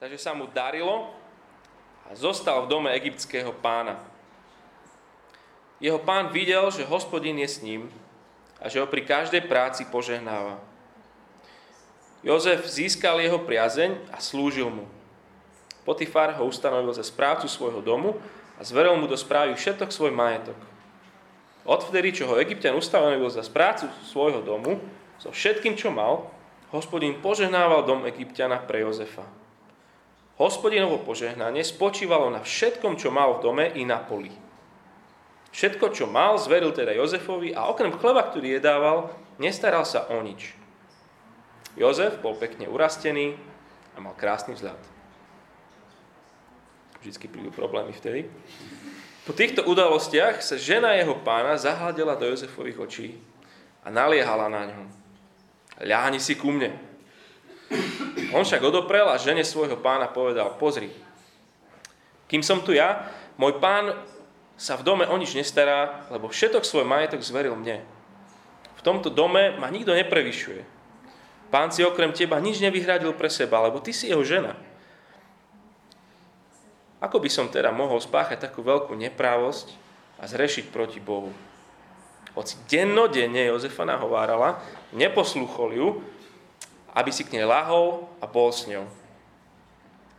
takže sa mu darilo a zostal v dome egyptského pána. Jeho pán videl, že hospodin je s ním a že ho pri každej práci požehnáva. Jozef získal jeho priazeň a slúžil mu. Potifar ho ustanovil za správcu svojho domu a zveril mu do správy všetok svoj majetok. Odvtedy, čo ho Egyptian ustanovil za správcu svojho domu, so všetkým, čo mal, hospodin požehnával dom Egyptiana pre Jozefa. Hospodinovo požehnanie spočívalo na všetkom, čo mal v dome i na poli. Všetko, čo mal, zveril teda Jozefovi a okrem chleba, ktorý jedával, nestaral sa o nič. Jozef bol pekne urastený a mal krásny vzhľad. Vždycky prídu problémy vtedy. Po týchto udalostiach sa žena jeho pána zahľadila do Jozefových očí a naliehala na ňom. Ľahni si ku mne. On však odoprel a žene svojho pána povedal, pozri, kým som tu ja, môj pán sa v dome o nič nestará, lebo všetok svoj majetok zveril mne. V tomto dome ma nikto neprevyšuje. Pán si okrem teba nič nevyhradil pre seba, lebo ty si jeho žena. Ako by som teda mohol spáchať takú veľkú neprávosť a zrešiť proti Bohu? Hoci dennodenne Jozefa nahovárala, neposlúchol ju, aby si k nej lahol a bol s ňou.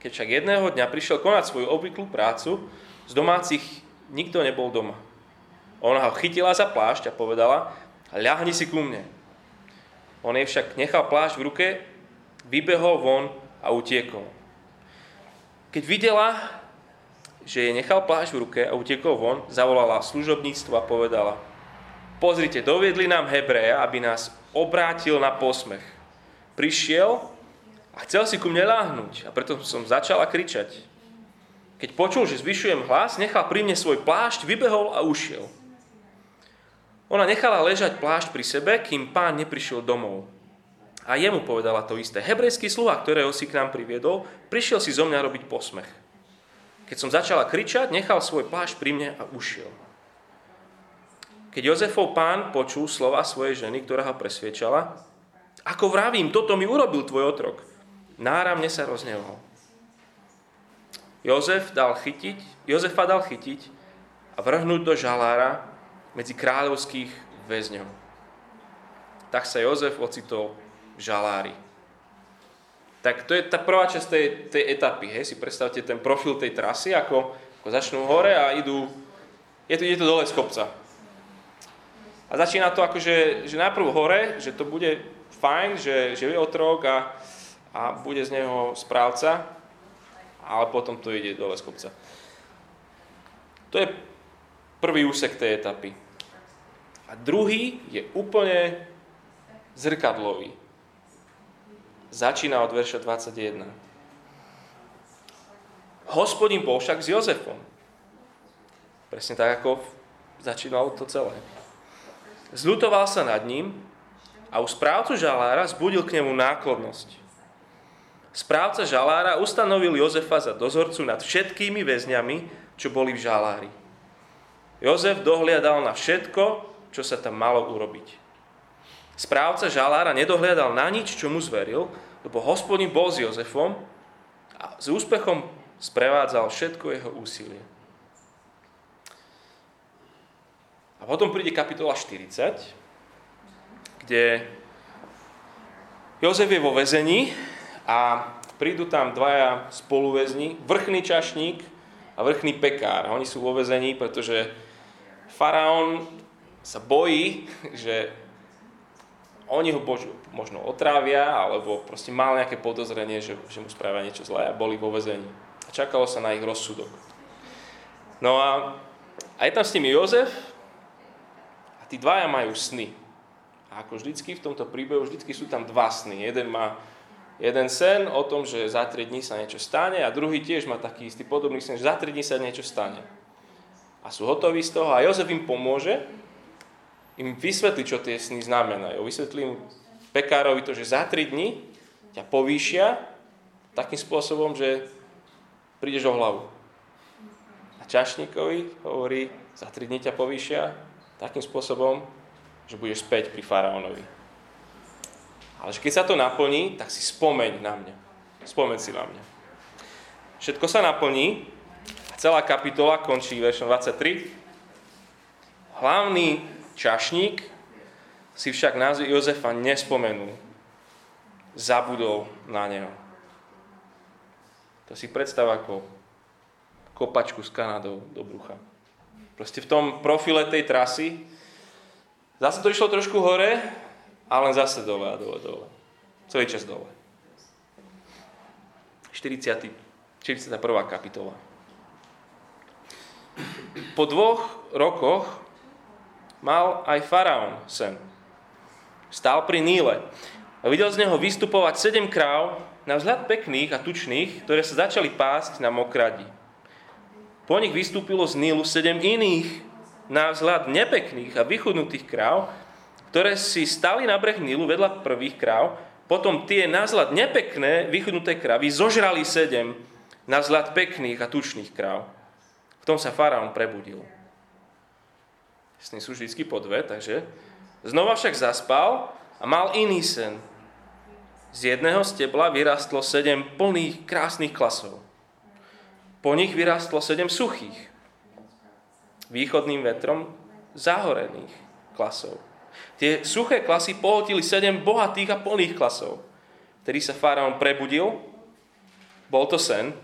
Keď však jedného dňa prišiel konať svoju obvyklú prácu, z domácich nikto nebol doma. Ona ho chytila za plášť a povedala, ľahni si ku mne. On jej však nechal plášť v ruke, vybehol von a utiekol. Keď videla, že jej nechal plášť v ruke a utiekol von, zavolala služobníctvo a povedala, pozrite, doviedli nám Hebreja, aby nás obrátil na posmech. Prišiel a chcel si ku mne láhnuť a preto som začala kričať. Keď počul, že zvyšujem hlas, nechal pri mne svoj plášť, vybehol a ušiel. Ona nechala ležať plášť pri sebe, kým pán neprišiel domov. A jemu povedala to isté. Hebrejský sluha, ktorého si k nám priviedol, prišiel si zo mňa robiť posmech. Keď som začala kričať, nechal svoj plášť pri mne a ušiel. Keď Jozefov pán počul slova svojej ženy, ktorá ho presviečala, ako vravím, toto mi urobil tvoj otrok, náramne sa rozneval. Jozef dal chytiť, Jozefa dal chytiť a vrhnúť do žalára medzi kráľovských väzňov. Tak sa Jozef ocitol v žalári. Tak to je tá prvá časť tej, tej etapy. Hej. Si predstavte ten profil tej trasy, ako, ako začnú hore a idú, je to, je to dole z kopca. A začína to akože, že najprv hore, že to bude fajn, že, že je otrok a, a bude z neho správca, ale potom to ide dole z kopca. To je prvý úsek tej etapy. A druhý je úplne zrkadlový. Začína od verša 21. Hospodin bol však s Jozefom. Presne tak, ako začínalo to celé. Zľutoval sa nad ním a u správcu žalára zbudil k nemu náklonnosť. Správca žalára ustanovil Jozefa za dozorcu nad všetkými väzňami, čo boli v žalári. Jozef dohliadal na všetko, čo sa tam malo urobiť. Správca žalára nedohliadal na nič, čo mu zveril, lebo hospodin bol s Jozefom a s úspechom sprevádzal všetko jeho úsilie. A potom príde kapitola 40, kde Jozef je vo väzení a prídu tam dvaja spoluväzni, vrchný čašník a vrchný pekár. Oni sú vo väzení, pretože faraón sa bojí, že oni ho bož, možno otrávia, alebo proste mal nejaké podozrenie, že, že mu spravia niečo zlé a boli vo väzení. A čakalo sa na ich rozsudok. No a, a je tam s nimi Jozef a tí dvaja majú sny. A ako vždycky v tomto príbehu, vždycky sú tam dva sny. Jeden má jeden sen o tom, že za 3 dní sa niečo stane a druhý tiež má taký istý podobný sen, že za 3 dní sa niečo stane. A sú hotoví z toho a Jozef im pomôže, im vysvetlí, čo tie sny znamenajú. Vysvetlí pekárovi to, že za 3 dní ťa povýšia takým spôsobom, že prídeš o hlavu. A čašníkovi hovorí, za 3 dní ťa povýšia takým spôsobom, že budeš späť pri faraónovi. Ale keď sa to naplní, tak si spomeň na mňa. Spomeň si na mňa. Všetko sa naplní a celá kapitola končí veršom 23. Hlavný čašník si však názvy Jozefa nespomenul. Zabudol na neho. To si predstav ako kopačku s Kanadou do brucha. Proste v tom profile tej trasy zase to išlo trošku hore, ale zase dole a dole, dole. Celý čas dole. 40. 41. kapitola. Po dvoch rokoch mal aj faraón sen. Stál pri Níle a videl z neho vystupovať sedem kráv na vzhľad pekných a tučných, ktoré sa začali pásť na mokradi. Po nich vystúpilo z Nílu sedem iných na vzhľad nepekných a vychudnutých kráv, ktoré si stali na breh Nílu vedľa prvých kráv, potom tie na vzhľad nepekné, vychudnuté kravy zožrali sedem na vzhľad pekných a tučných kráv. V tom sa faraón prebudil. Sny sú vždy po dve, takže znova však zaspal a mal iný sen. Z jedného stebla vyrastlo sedem plných krásnych klasov. Po nich vyrastlo sedem suchých, východným vetrom zahorených klasov. Tie suché klasy pohotili sedem bohatých a plných klasov. Vtedy sa faraón prebudil, bol to sen,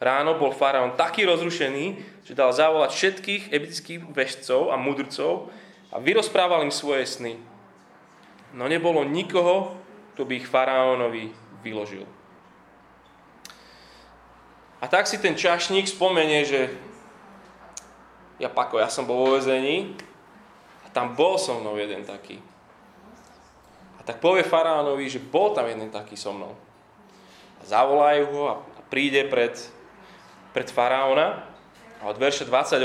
Ráno bol faraón taký rozrušený, že dal zavolať všetkých egyptských vešcov a mudrcov a vyrozprával im svoje sny. No nebolo nikoho, kto by ich faraónovi vyložil. A tak si ten čašník spomenie, že ja pako, ja som bol vo vezení a tam bol so mnou jeden taký. A tak povie faraónovi, že bol tam jeden taký so mnou. A zavolajú ho a príde pred pred faraóna a od verša 28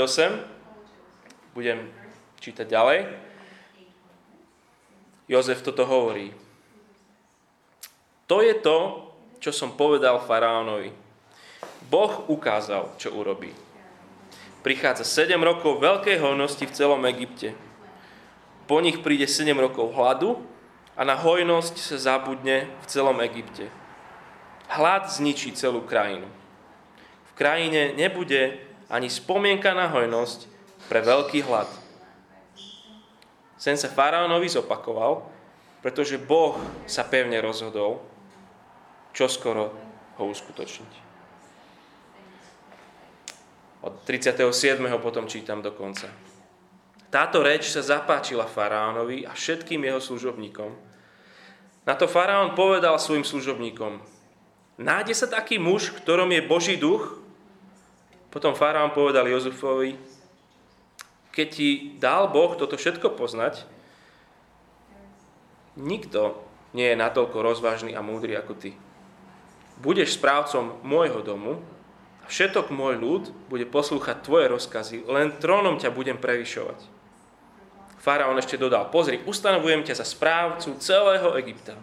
budem čítať ďalej. Jozef toto hovorí. To je to, čo som povedal faraónovi. Boh ukázal, čo urobí. Prichádza 7 rokov veľkej hojnosti v celom Egypte. Po nich príde 7 rokov hladu a na hojnosť sa zabudne v celom Egypte. Hlad zničí celú krajinu krajine nebude ani spomienka na hojnosť pre veľký hlad. Sen sa faraónovi zopakoval, pretože Boh sa pevne rozhodol, čo skoro ho uskutočniť. Od 37. potom čítam do konca. Táto reč sa zapáčila faraónovi a všetkým jeho služobníkom. Na to faraón povedal svojim služobníkom, nájde sa taký muž, ktorom je Boží duch potom faraón povedal Jozefovi, keď ti dal Boh toto všetko poznať, nikto nie je natoľko rozvážny a múdry ako ty. Budeš správcom môjho domu všetok môj ľud bude poslúchať tvoje rozkazy, len trónom ťa budem prevyšovať. Faraón ešte dodal, pozri, ustanovujem ťa za správcu celého Egypta.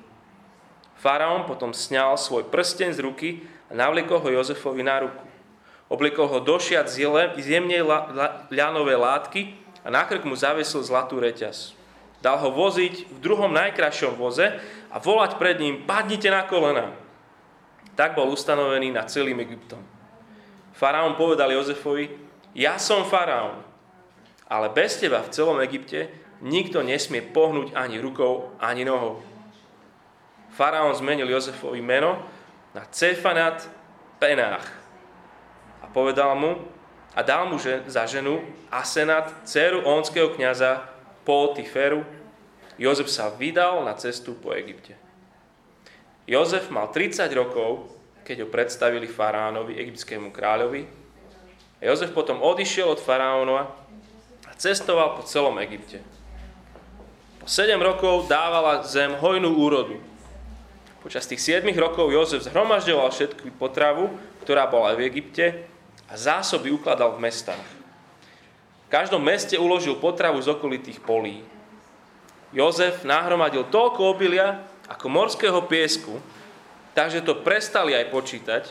Faraón potom sňal svoj prsten z ruky a navliekol ho Jozefovi na ruku. Obliekol ho do šiat z jemnej ľanové látky a na krk mu zavesil zlatú reťaz. Dal ho voziť v druhom najkrajšom voze a volať pred ním, padnite na kolena. Tak bol ustanovený nad celým Egyptom. Faraón povedal Jozefovi, ja som faraón, ale bez teba v celom Egypte nikto nesmie pohnúť ani rukou, ani nohou. Faraón zmenil Jozefovi meno na Cefanat Penách povedal mu a dal mu za ženu Asenat, dceru onského kniaza Potiferu. Jozef sa vydal na cestu po Egypte. Jozef mal 30 rokov, keď ho predstavili faraónovi, egyptskému kráľovi. Jozef potom odišiel od faraónova a cestoval po celom Egypte. Po 7 rokov dávala zem hojnú úrodu. Počas tých 7 rokov Jozef zhromažďoval všetku potravu, ktorá bola v Egypte a zásoby ukladal v mestách. V každom meste uložil potravu z okolitých polí. Jozef nahromadil toľko obilia ako morského piesku, takže to prestali aj počítať,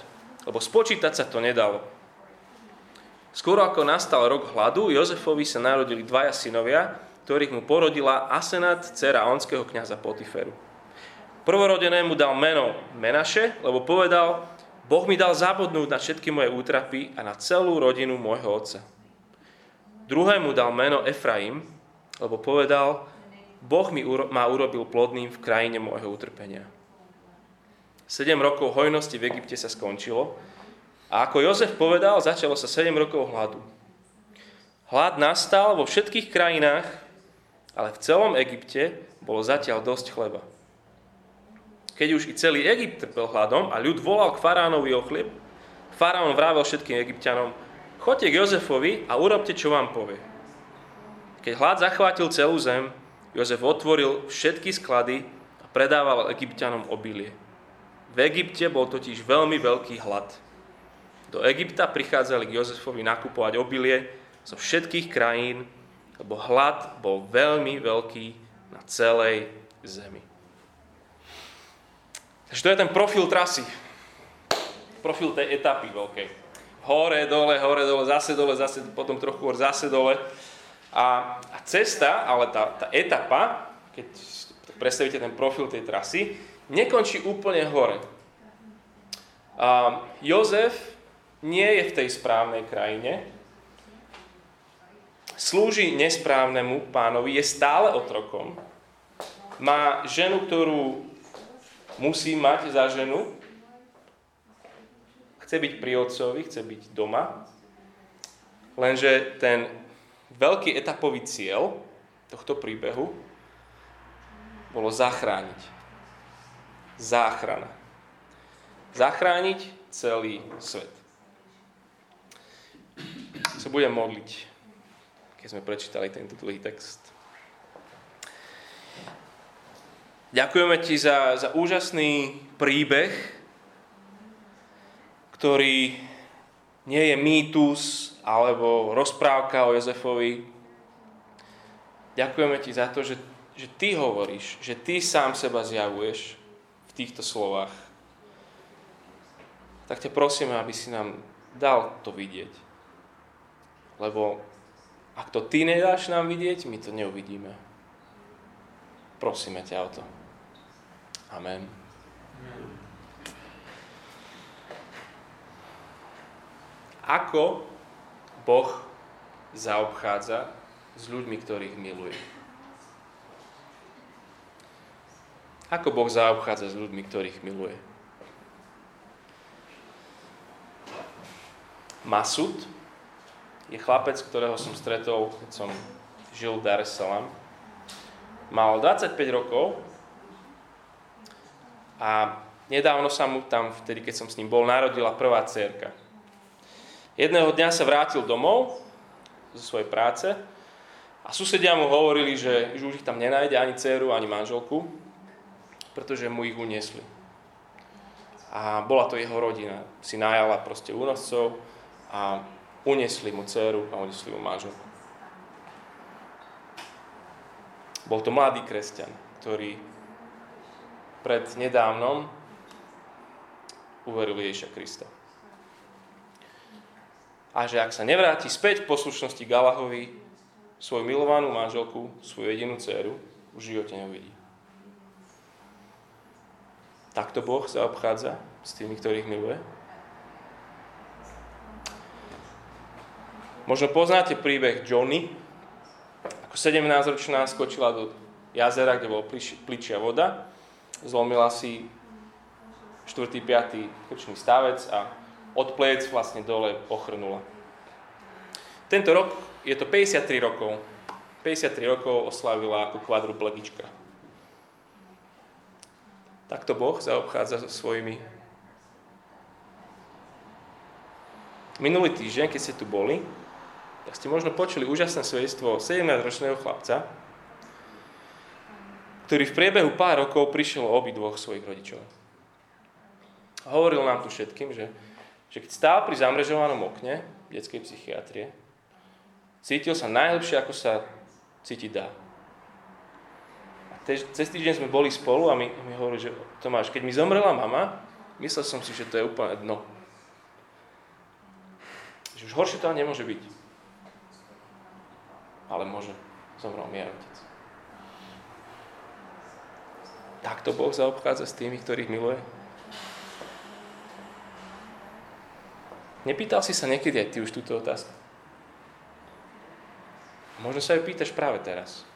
lebo spočítať sa to nedalo. Skoro ako nastal rok hladu, Jozefovi sa narodili dvaja synovia, ktorých mu porodila Asenat, dcera onského kniaza Potiferu. Prvorodenému dal meno Menaše, lebo povedal, Boh mi dal zabudnúť na všetky moje útrapy a na celú rodinu môjho otca. Druhému dal meno Efraim, lebo povedal, Boh mi uro- ma urobil plodným v krajine môjho utrpenia. Sedem rokov hojnosti v Egypte sa skončilo a ako Jozef povedal, začalo sa 7 rokov hladu. Hlad nastal vo všetkých krajinách, ale v celom Egypte bolo zatiaľ dosť chleba. Keď už i celý Egypt trpel hladom a ľud volal k faránovi o chlieb, faraón vravel všetkým egyptianom, choďte k Jozefovi a urobte, čo vám povie. Keď hlad zachvátil celú zem, Jozef otvoril všetky sklady a predával egyptianom obilie. V Egypte bol totiž veľmi veľký hlad. Do Egypta prichádzali k Jozefovi nakupovať obilie zo všetkých krajín, lebo hlad bol veľmi veľký na celej zemi. Takže to je ten profil trasy. Profil tej etapy veľkej. Hore, dole, hore, dole, zase dole, zase potom trochu hore, zase dole. A, a cesta, ale tá, tá etapa, keď predstavíte ten profil tej trasy, nekončí úplne hore. A Jozef nie je v tej správnej krajine, slúži nesprávnemu pánovi, je stále otrokom, má ženu, ktorú musí mať za ženu, chce byť pri otcovi, chce byť doma, lenže ten veľký etapový cieľ tohto príbehu bolo zachrániť. Záchrana. Zachrániť celý svet. Sa budem modliť, keď sme prečítali tento dlhý text. Ďakujeme ti za, za úžasný príbeh, ktorý nie je mýtus alebo rozprávka o Jozefovi. Ďakujeme ti za to, že, že ty hovoríš, že ty sám seba zjavuješ týchto slovách. Tak ťa prosíme, aby si nám dal to vidieť. Lebo ak to ty nedáš nám vidieť, my to neuvidíme. Prosíme ťa o to. Amen. Ako Boh zaobchádza s ľuďmi, ktorých miluje? Ako Boh zaobchádza s ľuďmi, ktorých miluje? Masud je chlapec, ktorého som stretol, keď som žil v Dar es Salaam. Mal 25 rokov a nedávno sa mu tam, vtedy keď som s ním bol, narodila prvá cerka. Jedného dňa sa vrátil domov zo svojej práce a susedia mu hovorili, že, už ich tam nenájde ani dceru, ani manželku, pretože mu ich uniesli. A bola to jeho rodina. Si najala proste únoscov a uniesli mu dceru a uniesli mu manželku. Bol to mladý kresťan, ktorý pred nedávnom uveril Ježiša Krista a že ak sa nevráti späť v poslušnosti Galahovi, svoju milovanú manželku, svoju jedinú dceru, v živote neuvidí. Takto Boh sa obchádza s tými, ktorých miluje. Možno poznáte príbeh Johnny, ako 17-ročná skočila do jazera, kde bol pličia voda, zlomila si 4. 5. krčný stavec a od plec vlastne dole ochrnula. Tento rok je to 53 rokov. 53 rokov oslavila ako kvadruplegička. Takto Boh zaobchádza so svojimi. Minulý týždeň, keď ste tu boli, tak ste možno počuli úžasné svedectvo 17-ročného chlapca, ktorý v priebehu pár rokov prišiel o dvoch svojich rodičov. hovoril nám tu všetkým, že že keď stál pri zamrežovanom okne detskej psychiatrie, cítil sa najlepšie, ako sa cítiť dá. Tež, cez týždeň sme boli spolu a mi, mi hovorí, že Tomáš, keď mi zomrela mama, myslel som si, že to je úplne dno. Že už horšie to nemôže byť. Ale môže. Zomrel mi aj otec. Takto Boh zaobchádza s tými, ktorých miluje. Nepýtal si sa niekedy aj ty už túto otázku? Možno sa ju pýtaš práve teraz.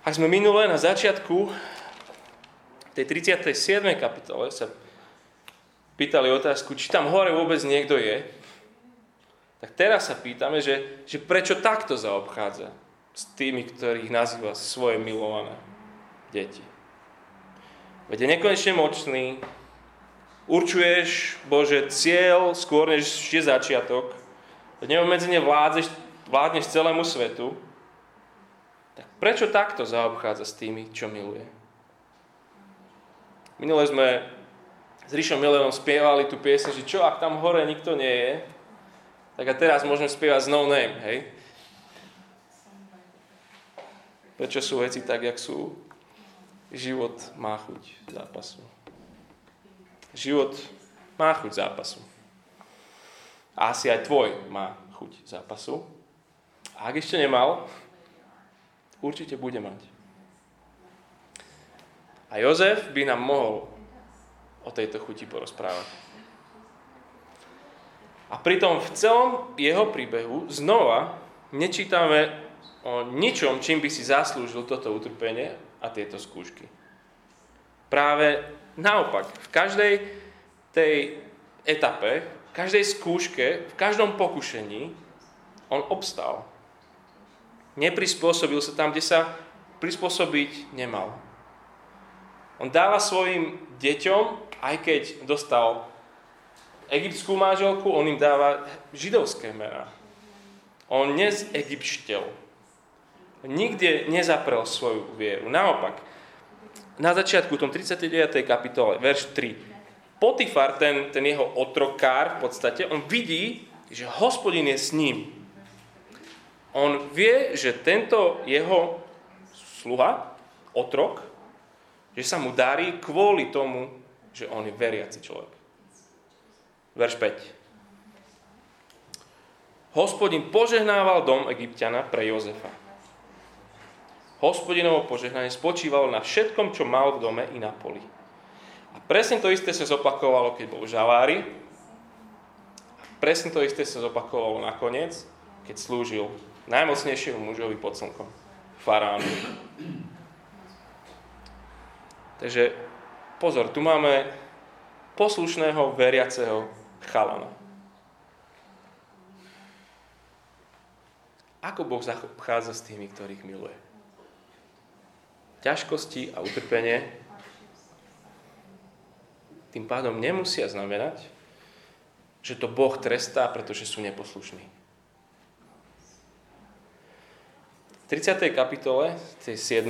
Ak sme minulé na začiatku tej 37. kapitole sa pýtali otázku, či tam hore vôbec niekto je, tak teraz sa pýtame, že, že prečo takto zaobchádza s tými, ktorých nazýva svoje milované deti. Veď je nekonečne močný, určuješ, Bože, cieľ skôr než je začiatok, neobmedzene vládneš, vládneš celému svetu, prečo takto zaobchádza s tými, čo miluje? Minule sme s Ríšom Millerom spievali tú piesň, že čo ak tam hore nikto nie je, tak a teraz môžeme spievať No Name, hej? Prečo sú veci tak, jak sú? Život má chuť zápasu. Život má chuť zápasu. A asi aj tvoj má chuť zápasu. A ak ešte nemal, určite bude mať. A Jozef by nám mohol o tejto chuti porozprávať. A pritom v celom jeho príbehu znova nečítame o ničom, čím by si zaslúžil toto utrpenie a tieto skúšky. Práve naopak, v každej tej etape, v každej skúške, v každom pokušení on obstal. Neprispôsobil sa tam, kde sa prispôsobiť nemal. On dáva svojim deťom, aj keď dostal egyptskú manželku, on im dáva židovské mená. On nezegypštel. Nikde nezaprel svoju vieru. Naopak, na začiatku, v tom 39. kapitole, verš 3, Potifar, ten, ten jeho otrokár v podstate, on vidí, že hospodin je s ním. On vie, že tento jeho sluha, otrok, že sa mu darí kvôli tomu, že on je veriaci človek. Verš 5. Hospodin požehnával dom Egyptiana pre Jozefa. Hospodinovo požehnanie spočívalo na všetkom, čo mal v dome i na poli. A presne to isté sa zopakovalo, keď bol v žalári. A presne to isté sa zopakovalo nakoniec, keď slúžil najmocnejšiemu mužovi pod slnkom, faránu. Takže pozor, tu máme poslušného, veriaceho chalana. Ako Boh zachádza s tými, ktorých miluje? Ťažkosti a utrpenie tým pádom nemusia znamenať, že to Boh trestá, pretože sú neposlušní. V 30. kapitole, tej 7.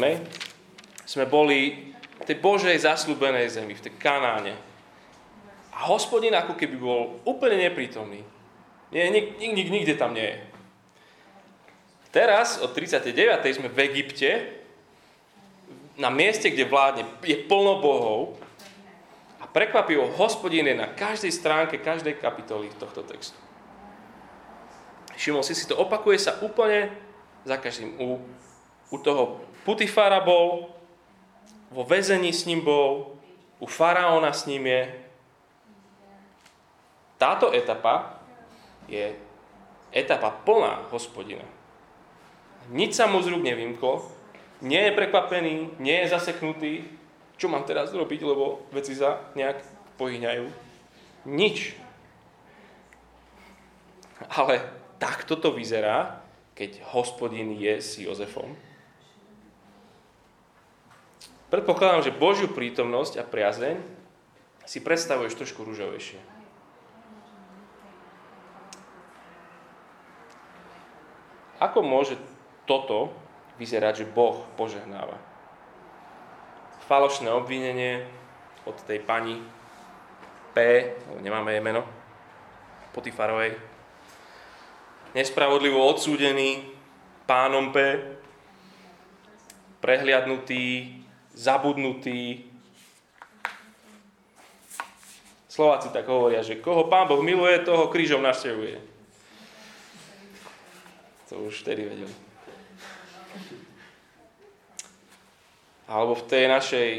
sme boli v tej Božej zaslúbenej zemi, v tej Kanáne, a hospodin ako keby bol úplne neprítomný. Nie, nik, nik, nik, nikde tam nie je. Teraz, od 39. sme v Egypte, na mieste, kde vládne, je plno bohov a prekvapivo hospodin je na každej stránke, každej kapitoly tohto textu. Všimol si si to, opakuje sa úplne za každým. U, u toho Putifara bol, vo väzení s ním bol, u faraóna s ním je, táto etapa je etapa plná hospodina. Nič sa mu z rúk nevymklo, nie je prekvapený, nie je zaseknutý, čo mám teraz robiť, lebo veci sa nejak pohyňajú. Nič. Ale takto to vyzerá, keď hospodin je s Jozefom. Predpokladám, že Božiu prítomnosť a priazeň si predstavuješ trošku rúžovejšie. Ako môže toto vyzerať, že Boh požehnáva? Falošné obvinenie od tej pani P, nemáme jej meno, Potifarovej. Nespravodlivo odsúdený pánom P, prehliadnutý, zabudnutý. Slováci tak hovoria, že koho pán Boh miluje, toho krížom naštevuje. To už vtedy vedeli. Alebo v tej našej,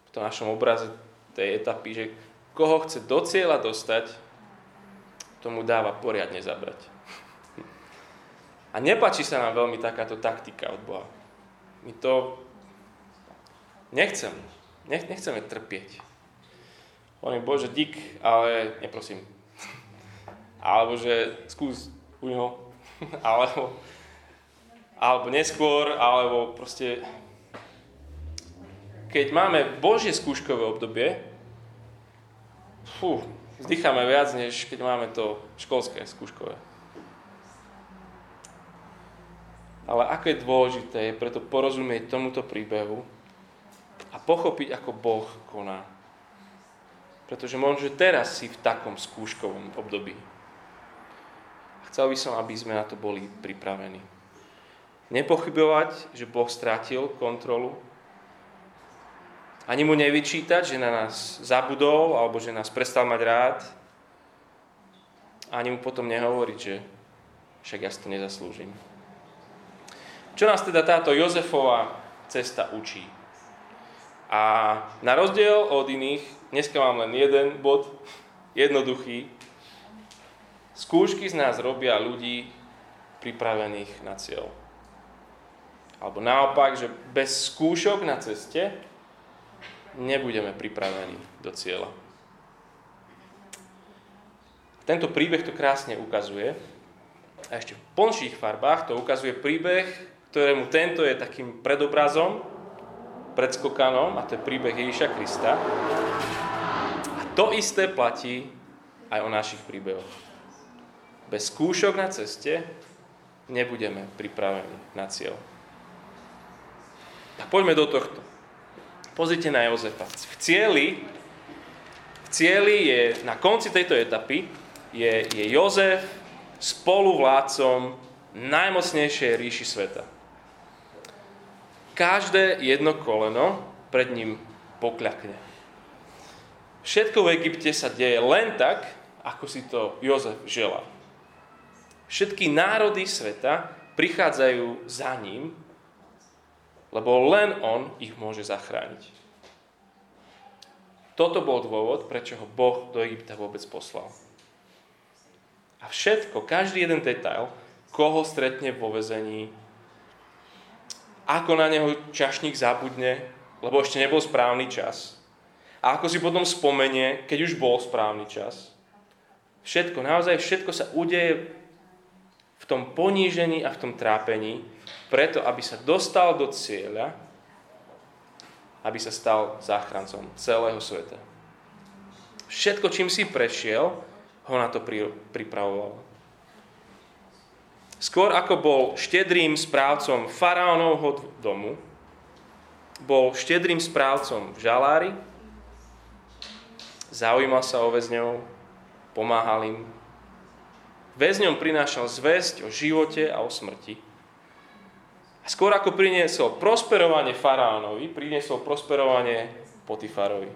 v tom našom obraze tej etapy, že koho chce do cieľa dostať, tomu dáva poriadne zabrať. A nepačí sa nám veľmi takáto taktika od Boha. My to nechceme. Nech, nechceme trpieť. Je Bože, dík, ale neprosím. Alebo že skús u neho. Alebo, alebo neskôr, alebo proste keď máme Božie skúškové obdobie, fú, vzdycháme viac, než keď máme to školské skúškové. Ale ako je dôležité je preto porozumieť tomuto príbehu a pochopiť, ako Boh koná. Pretože možno, že teraz si v takom skúškovom období. Chcel by som, aby sme na to boli pripravení. Nepochybovať, že Boh strátil kontrolu. Ani mu nevyčítať, že na nás zabudol, alebo že nás prestal mať rád. Ani mu potom nehovoriť, že však ja si to nezaslúžim. Čo nás teda táto Jozefová cesta učí? A na rozdiel od iných, dneska mám len jeden bod, jednoduchý. Skúšky z nás robia ľudí pripravených na cieľ. Alebo naopak, že bez skúšok na ceste nebudeme pripravení do cieľa. Tento príbeh to krásne ukazuje. A ešte v plnších farbách to ukazuje príbeh, ktorému tento je takým predobrazom, predskokanom, a to je príbeh Ježíša Krista. A to isté platí aj o našich príbehoch. Bez skúšok na ceste nebudeme pripravení na cieľ. Tak poďme do tohto. Pozrite na Jozefa. V cieli, v cieli je, na konci tejto etapy, je, je Jozef spoluvládcom najmocnejšej ríši sveta každé jedno koleno pred ním pokľakne. Všetko v Egypte sa deje len tak, ako si to Jozef želá. Všetky národy sveta prichádzajú za ním, lebo len on ich môže zachrániť. Toto bol dôvod, prečo ho Boh do Egypta vôbec poslal. A všetko, každý jeden detail, koho stretne vo vezení, ako na neho čašník zabudne, lebo ešte nebol správny čas. A ako si potom spomenie, keď už bol správny čas. Všetko, naozaj všetko sa udeje v tom ponížení a v tom trápení, preto, aby sa dostal do cieľa, aby sa stal záchrancom celého sveta. Všetko, čím si prešiel, ho na to pripravoval. Skôr ako bol štedrým správcom faraónovho domu, bol štedrým správcom v žalári, zaujímal sa o väzňov, pomáhal im. Väzňom prinášal zväzť o živote a o smrti. A skôr ako priniesol prosperovanie faraónovi, priniesol prosperovanie Potifarovi.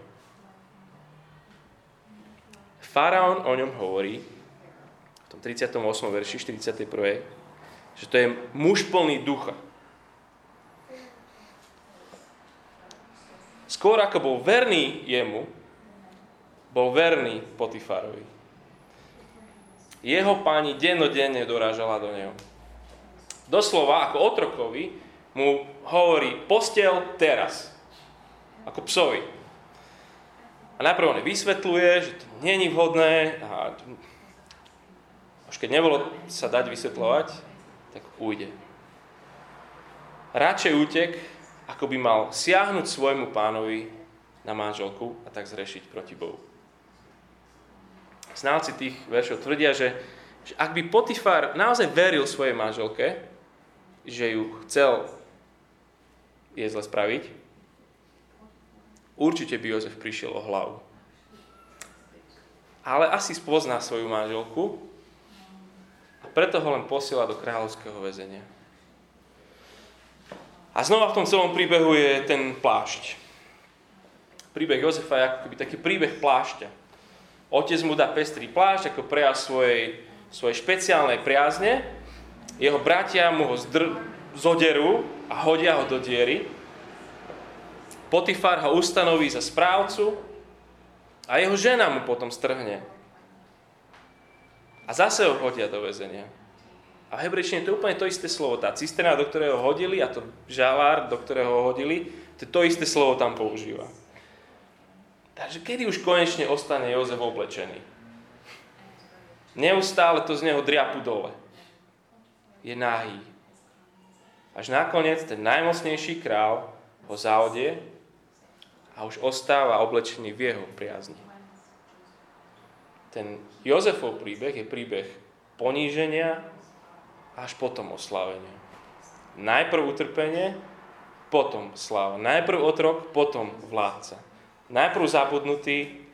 Faraón o ňom hovorí, tom 38. verši 41. Že to je muž plný ducha. Skôr ako bol verný jemu, bol verný Potifarovi. Jeho páni dennodenne dorážala do neho. Doslova ako otrokovi mu hovorí postel teraz. Ako psovi. A najprv on vysvetľuje, že to není vhodné a už keď nebolo sa dať vysvetľovať, tak ujde. Radšej útek, ako by mal siahnuť svojmu pánovi na manželku a tak zrešiť proti Bohu. Znalci tých veršov tvrdia, že, že ak by Potifar naozaj veril svojej manželke, že ju chcel je zle spraviť, určite by Jozef prišiel o hlavu. Ale asi spozná svoju manželku preto ho len posiela do kráľovského väzenia. A znova v tom celom príbehu je ten plášť. Príbeh Jozefa je ako keby taký príbeh plášťa. Otec mu dá pestrý plášť ako prejav svojej, svojej špeciálnej priazne. Jeho bratia mu ho zdr- zoderú a hodia ho do diery. Potifar ho ustanoví za správcu A jeho žena mu potom strhne. A zase ho hodia do väzenia. A v hebrejčine to je úplne to isté slovo. Tá cisterna, do ktorého hodili, a to žalár, do ktorého ho hodili, to to isté slovo tam používa. Takže kedy už konečne ostane Jozef oblečený? Neustále to z neho driapu dole. Je nahý. Až nakoniec ten najmocnejší král ho zaodie a už ostáva oblečený v jeho priazni. Ten Jozefov príbeh je príbeh poníženia až potom oslávenia. Najprv utrpenie, potom sláva. Najprv otrok, potom vládca. Najprv zabudnutý,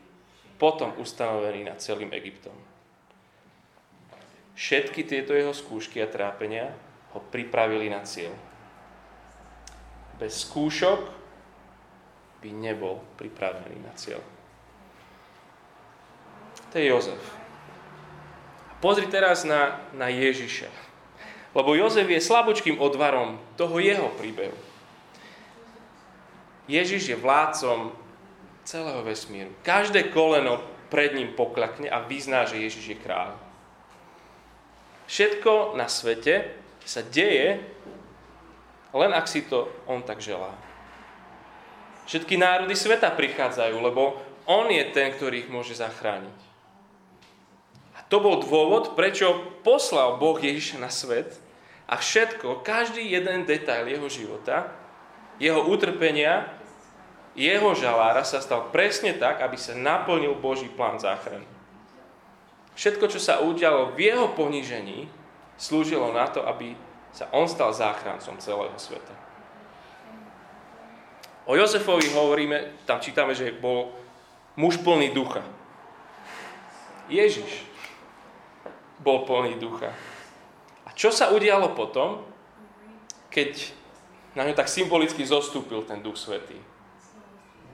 potom ustanovený nad celým Egyptom. Všetky tieto jeho skúšky a trápenia ho pripravili na cieľ. Bez skúšok by nebol pripravený na cieľ. To je Jozef. Pozri teraz na, na Ježiša. Lebo Jozef je slabúčkým odvarom toho jeho príbehu. Ježiš je vládcom celého vesmíru. Každé koleno pred ním poklakne a vyzná, že Ježiš je kráľ. Všetko na svete sa deje, len ak si to on tak želá. Všetky národy sveta prichádzajú, lebo on je ten, ktorý ich môže zachrániť. A to bol dôvod, prečo poslal Boh Ježiša na svet a všetko, každý jeden detail jeho života, jeho utrpenia, jeho žalára sa stal presne tak, aby sa naplnil Boží plán záchrany. Všetko, čo sa udialo v jeho ponížení, slúžilo na to, aby sa on stal záchrancom celého sveta. O Jozefovi hovoríme, tam čítame, že bol muž plný ducha. Ježiš bol plný ducha. A čo sa udialo potom, keď na ňu tak symbolicky zostúpil ten duch svetý?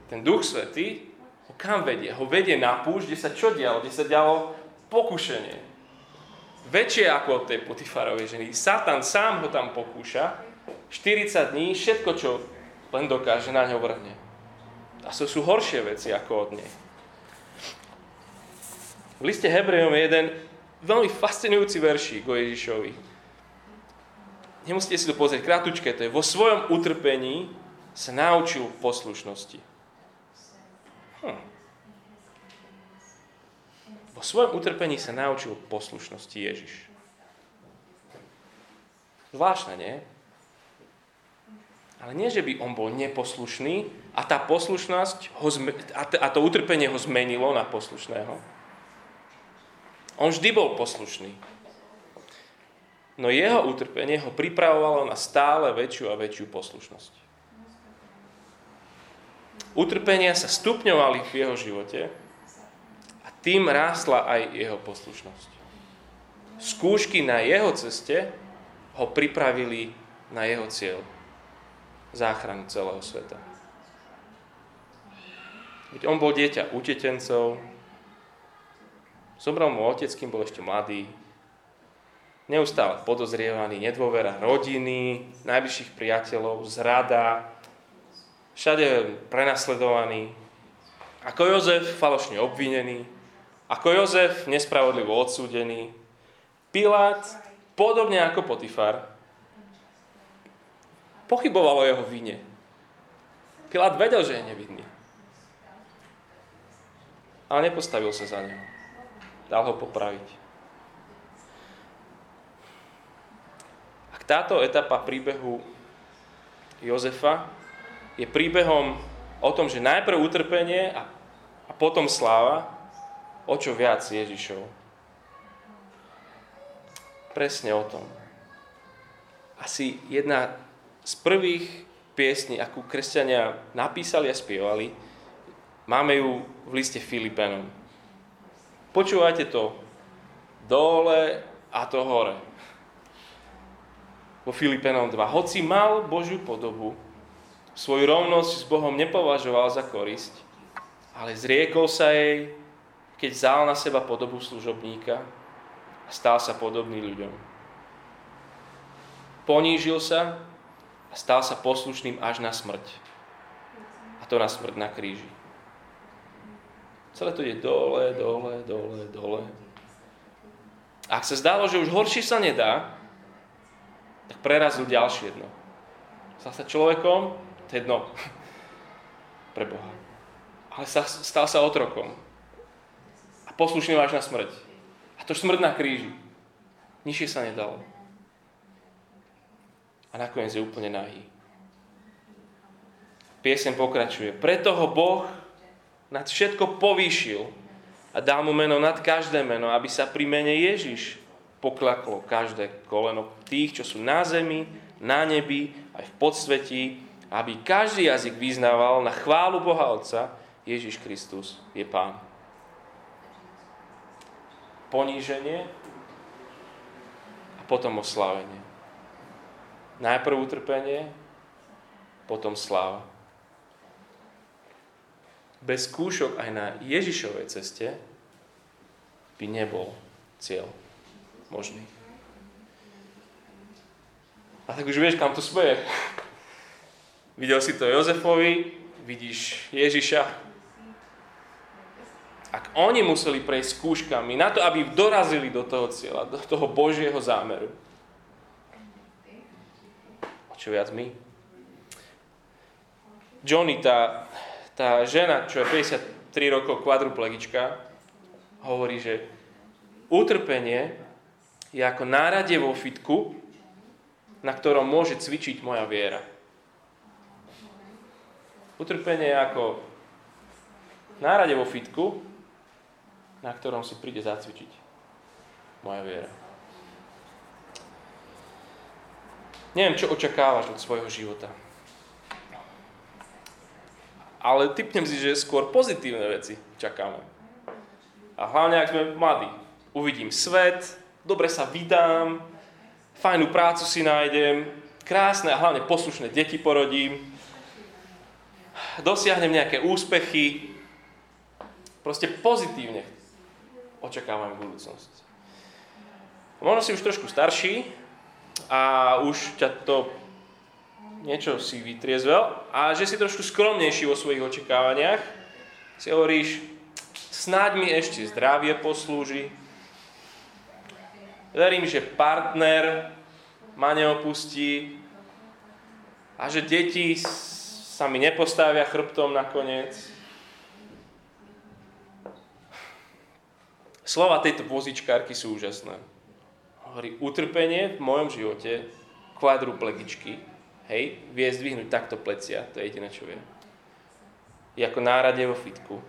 Ten duch svetý ho kam vedie? Ho vedie na púšť, kde sa čo dialo? Kde sa dialo pokušenie. Väčšie ako od tej Potifarovej ženy. Satan sám ho tam pokúša. 40 dní, všetko, čo len dokáže, na ňo vrhne. A to sú horšie veci ako od nej. V liste Hebrejom je jeden veľmi fascinujúci veršík o Ježišovi. Nemusíte si to pozrieť, krátučké to je. Vo svojom utrpení sa naučil poslušnosti. Hm. Po svojom utrpení sa naučil poslušnosti Ježiš. Zvláštne, nie? Ale nie, že by on bol neposlušný a tá poslušnosť ho zme- a to utrpenie ho zmenilo na poslušného. On vždy bol poslušný. No jeho utrpenie ho pripravovalo na stále väčšiu a väčšiu poslušnosť. Utrpenia sa stupňovali v jeho živote tým rástla aj jeho poslušnosť. Skúšky na jeho ceste ho pripravili na jeho cieľ. Záchranu celého sveta. Veď on bol dieťa utetencov, zomrel mu otec, kým bol ešte mladý, neustále podozrievaný, nedôvera rodiny, najbližších priateľov, zrada, všade prenasledovaný. Ako Jozef, falošne obvinený, ako Jozef, nespravodlivo odsúdený. Pilát, podobne ako Potifar, pochyboval o jeho vine. Pilát vedel, že je nevinný. Ale nepostavil sa za neho. Dal ho popraviť. Ak táto etapa príbehu Jozefa je príbehom o tom, že najprv utrpenie a, a potom sláva, o čo viac Ježišov. Presne o tom. Asi jedna z prvých piesní, akú kresťania napísali a spievali, máme ju v liste Filipenom. Počúvajte to dole a to hore. Vo Filipenom 2. Hoci mal Božiu podobu, svoju rovnosť s Bohom nepovažoval za korisť, ale zriekol sa jej, keď vzal na seba podobu služobníka a stal sa podobný ľuďom. Ponížil sa a stal sa poslušným až na smrť. A to na smrť na kríži. Celé to ide dole, dole, dole, dole. Ak sa zdalo, že už horšie sa nedá, tak prerazil ďalšie dno. Stal sa človekom, to je dno. Pre Boha. Ale sa, stal sa otrokom. A poslušný až na smrť. A to smrť na kríži. Nižšie sa nedalo. A nakoniec je úplne nahý. Piesem pokračuje. Preto ho Boh nad všetko povýšil a dal mu meno nad každé meno, aby sa pri mene Ježiš poklaklo každé koleno tých, čo sú na zemi, na nebi, aj v podsvetí, aby každý jazyk vyznával na chválu Boha Otca, Ježiš Kristus je Pán. Poníženie a potom oslávenie. Najprv utrpenie, potom sláva bez skúšok aj na Ježišovej ceste by nebol cieľ možný. A tak už vieš, kam to smeje. Videl si to Jozefovi, vidíš Ježiša. Ak oni museli prejsť skúškami na to, aby dorazili do toho cieľa, do toho Božieho zámeru, o čo viac my? Johnny, tá tá žena, čo je 53 rokov kvadruplegička, hovorí, že utrpenie je ako náradie vo fitku, na ktorom môže cvičiť moja viera. Utrpenie je ako nárade vo fitku, na ktorom si príde zacvičiť moja viera. Neviem, čo očakávaš od svojho života ale typnem si, že skôr pozitívne veci čakáme. A hlavne, ak sme mladí. Uvidím svet, dobre sa vydám, fajnú prácu si nájdem, krásne a hlavne poslušné deti porodím, dosiahnem nejaké úspechy, proste pozitívne očakávam budúcnosť. Možno si už trošku starší a už ťa to niečo si vytriezvel a že si trošku skromnejší vo svojich očakávaniach, si hovoríš, snáď mi ešte zdravie poslúži, verím, že partner ma neopustí a že deti sa mi nepostavia chrbtom nakoniec. Slova tejto vozičkárky sú úžasné. Hovorí, utrpenie v mojom živote, kvadruplegičky, hej, vie zdvihnúť takto plecia, to je jediné, čo vie. Je ako nárade vo fitku.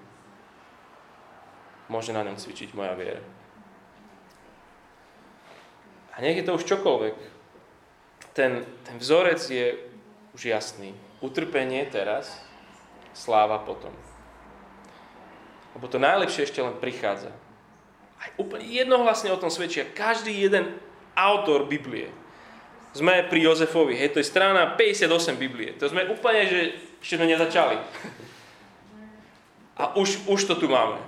Môže na ňom cvičiť moja viera. A nech je to už čokoľvek. Ten, ten vzorec je už jasný. Utrpenie teraz, sláva potom. Lebo to najlepšie ešte len prichádza. Aj úplne jednohlasne o tom svedčia každý jeden autor Biblie sme pri Jozefovi, hej, to je strana 58 Biblie. To sme úplne, že ešte sme nezačali. A už, už to tu máme.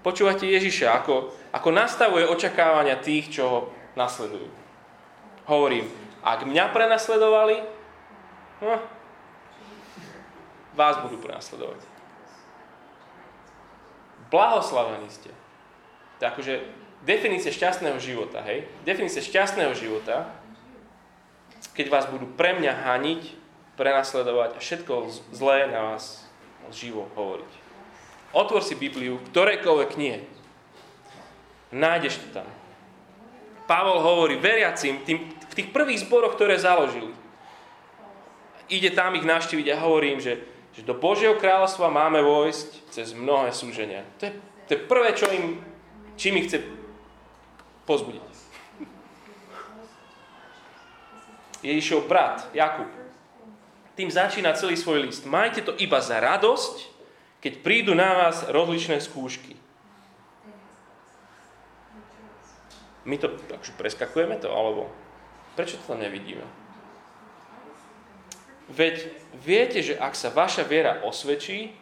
Počúvate Ježiša, ako, ako nastavuje očakávania tých, čo ho nasledujú. Hovorím, ak mňa prenasledovali, no, vás budú prenasledovať. Blahoslavení ste. To akože definícia šťastného života, hej? Definícia šťastného života, keď vás budú pre mňa haniť, prenasledovať a všetko zlé na vás živo hovoriť. Otvor si Bibliu, ktorejkoľvek knihe. Nájdeš to tam. Pavol hovorí veriacim tým, v tých prvých zboroch, ktoré založili. Ide tam ich naštíviť a hovorím, že, že do Božieho kráľovstva máme vojsť cez mnohé súženia. To je, to je prvé, čo im, čím ich chce pozbudiť. Ježišov brat, Jakub, tým začína celý svoj list. Majte to iba za radosť, keď prídu na vás rozličné skúšky. My to takže preskakujeme to, alebo prečo to nevidíme? Veď viete, že ak sa vaša viera osvedčí,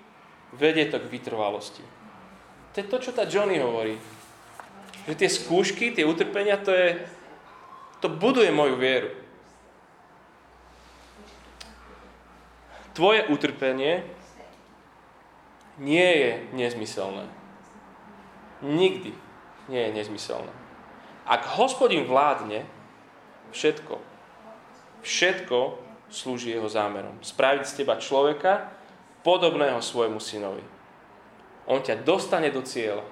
vedie to k vytrvalosti. To je to, čo tá Johnny hovorí. Že tie skúšky, tie utrpenia, to je, to buduje moju vieru. Tvoje utrpenie nie je nezmyselné. Nikdy nie je nezmyselné. Ak hospodin vládne, všetko, všetko slúži jeho zámerom. Spraviť z teba človeka podobného svojmu synovi. On ťa dostane do cieľa.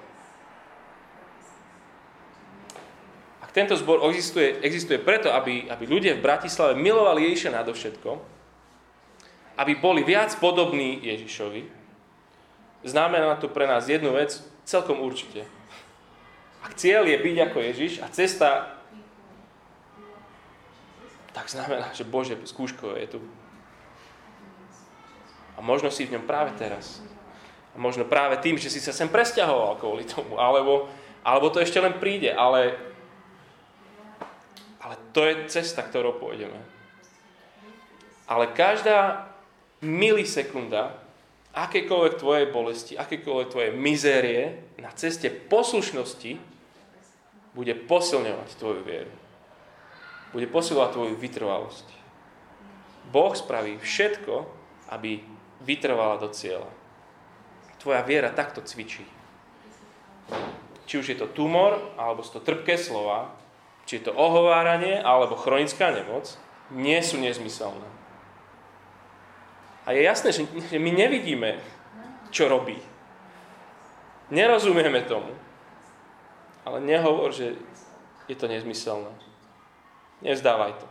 Ak tento zbor existuje, existuje preto, aby, aby ľudia v Bratislave milovali Ježiša nadovšetko, aby boli viac podobní Ježišovi, znamená to pre nás jednu vec celkom určite. Ak cieľ je byť ako Ježiš a cesta tak znamená, že Bože, skúško je tu. A možno si v ňom práve teraz. A možno práve tým, že si sa sem presťahoval kvôli tomu. Alebo, alebo to ešte len príde. Ale, ale to je cesta, ktorou pôjdeme. Ale každá milisekunda akékoľvek tvojej bolesti, akékoľvek tvoje mizérie na ceste poslušnosti bude posilňovať tvoju vieru bude posilovať tvoju vytrvalosť. Boh spraví všetko, aby vytrvala do cieľa. Tvoja viera takto cvičí. Či už je to tumor, alebo sú to trpké slova, či je to ohováranie, alebo chronická nemoc, nie sú nezmyselné. A je jasné, že my nevidíme, čo robí. Nerozumieme tomu. Ale nehovor, že je to nezmyselné. Nevzdávaj to.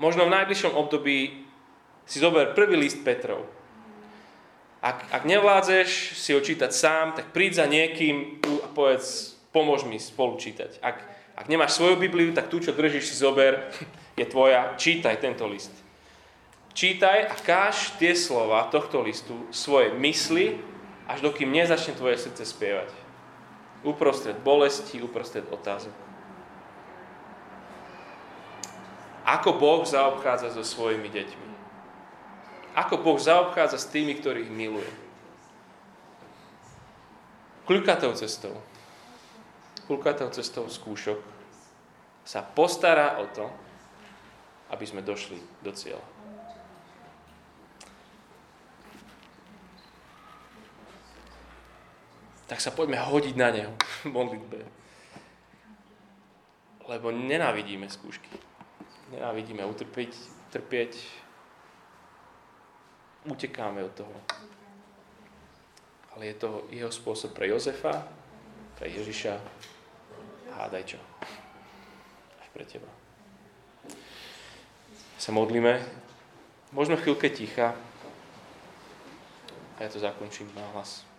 Možno v najbližšom období si zober prvý list Petrov. Ak, ak nevládzeš si ho čítať sám, tak príď za niekým a povedz, pomôž mi spolu čítať. Ak, ak nemáš svoju Bibliu, tak tú, čo držíš, si zober, je tvoja, čítaj tento list. Čítaj a káž tie slova tohto listu svoje mysli, až dokým nezačne tvoje srdce spievať. Uprostred bolesti, uprostred otázok. Ako Boh zaobchádza so svojimi deťmi. Ako Boh zaobchádza s tými, ktorých miluje. Kľukatou cestou, kľukatou cestou skúšok sa postará o to, aby sme došli do cieľa. Tak sa poďme hodiť na Neho v modlitbe. Lebo nenávidíme skúšky nenávidíme utrpiť, trpieť, utekáme od toho. Ale je to jeho spôsob pre Jozefa, pre Ježiša a hádaj čo. Aj pre teba. Sa modlíme, možno chvíľke ticha a ja to zakončím na hlas.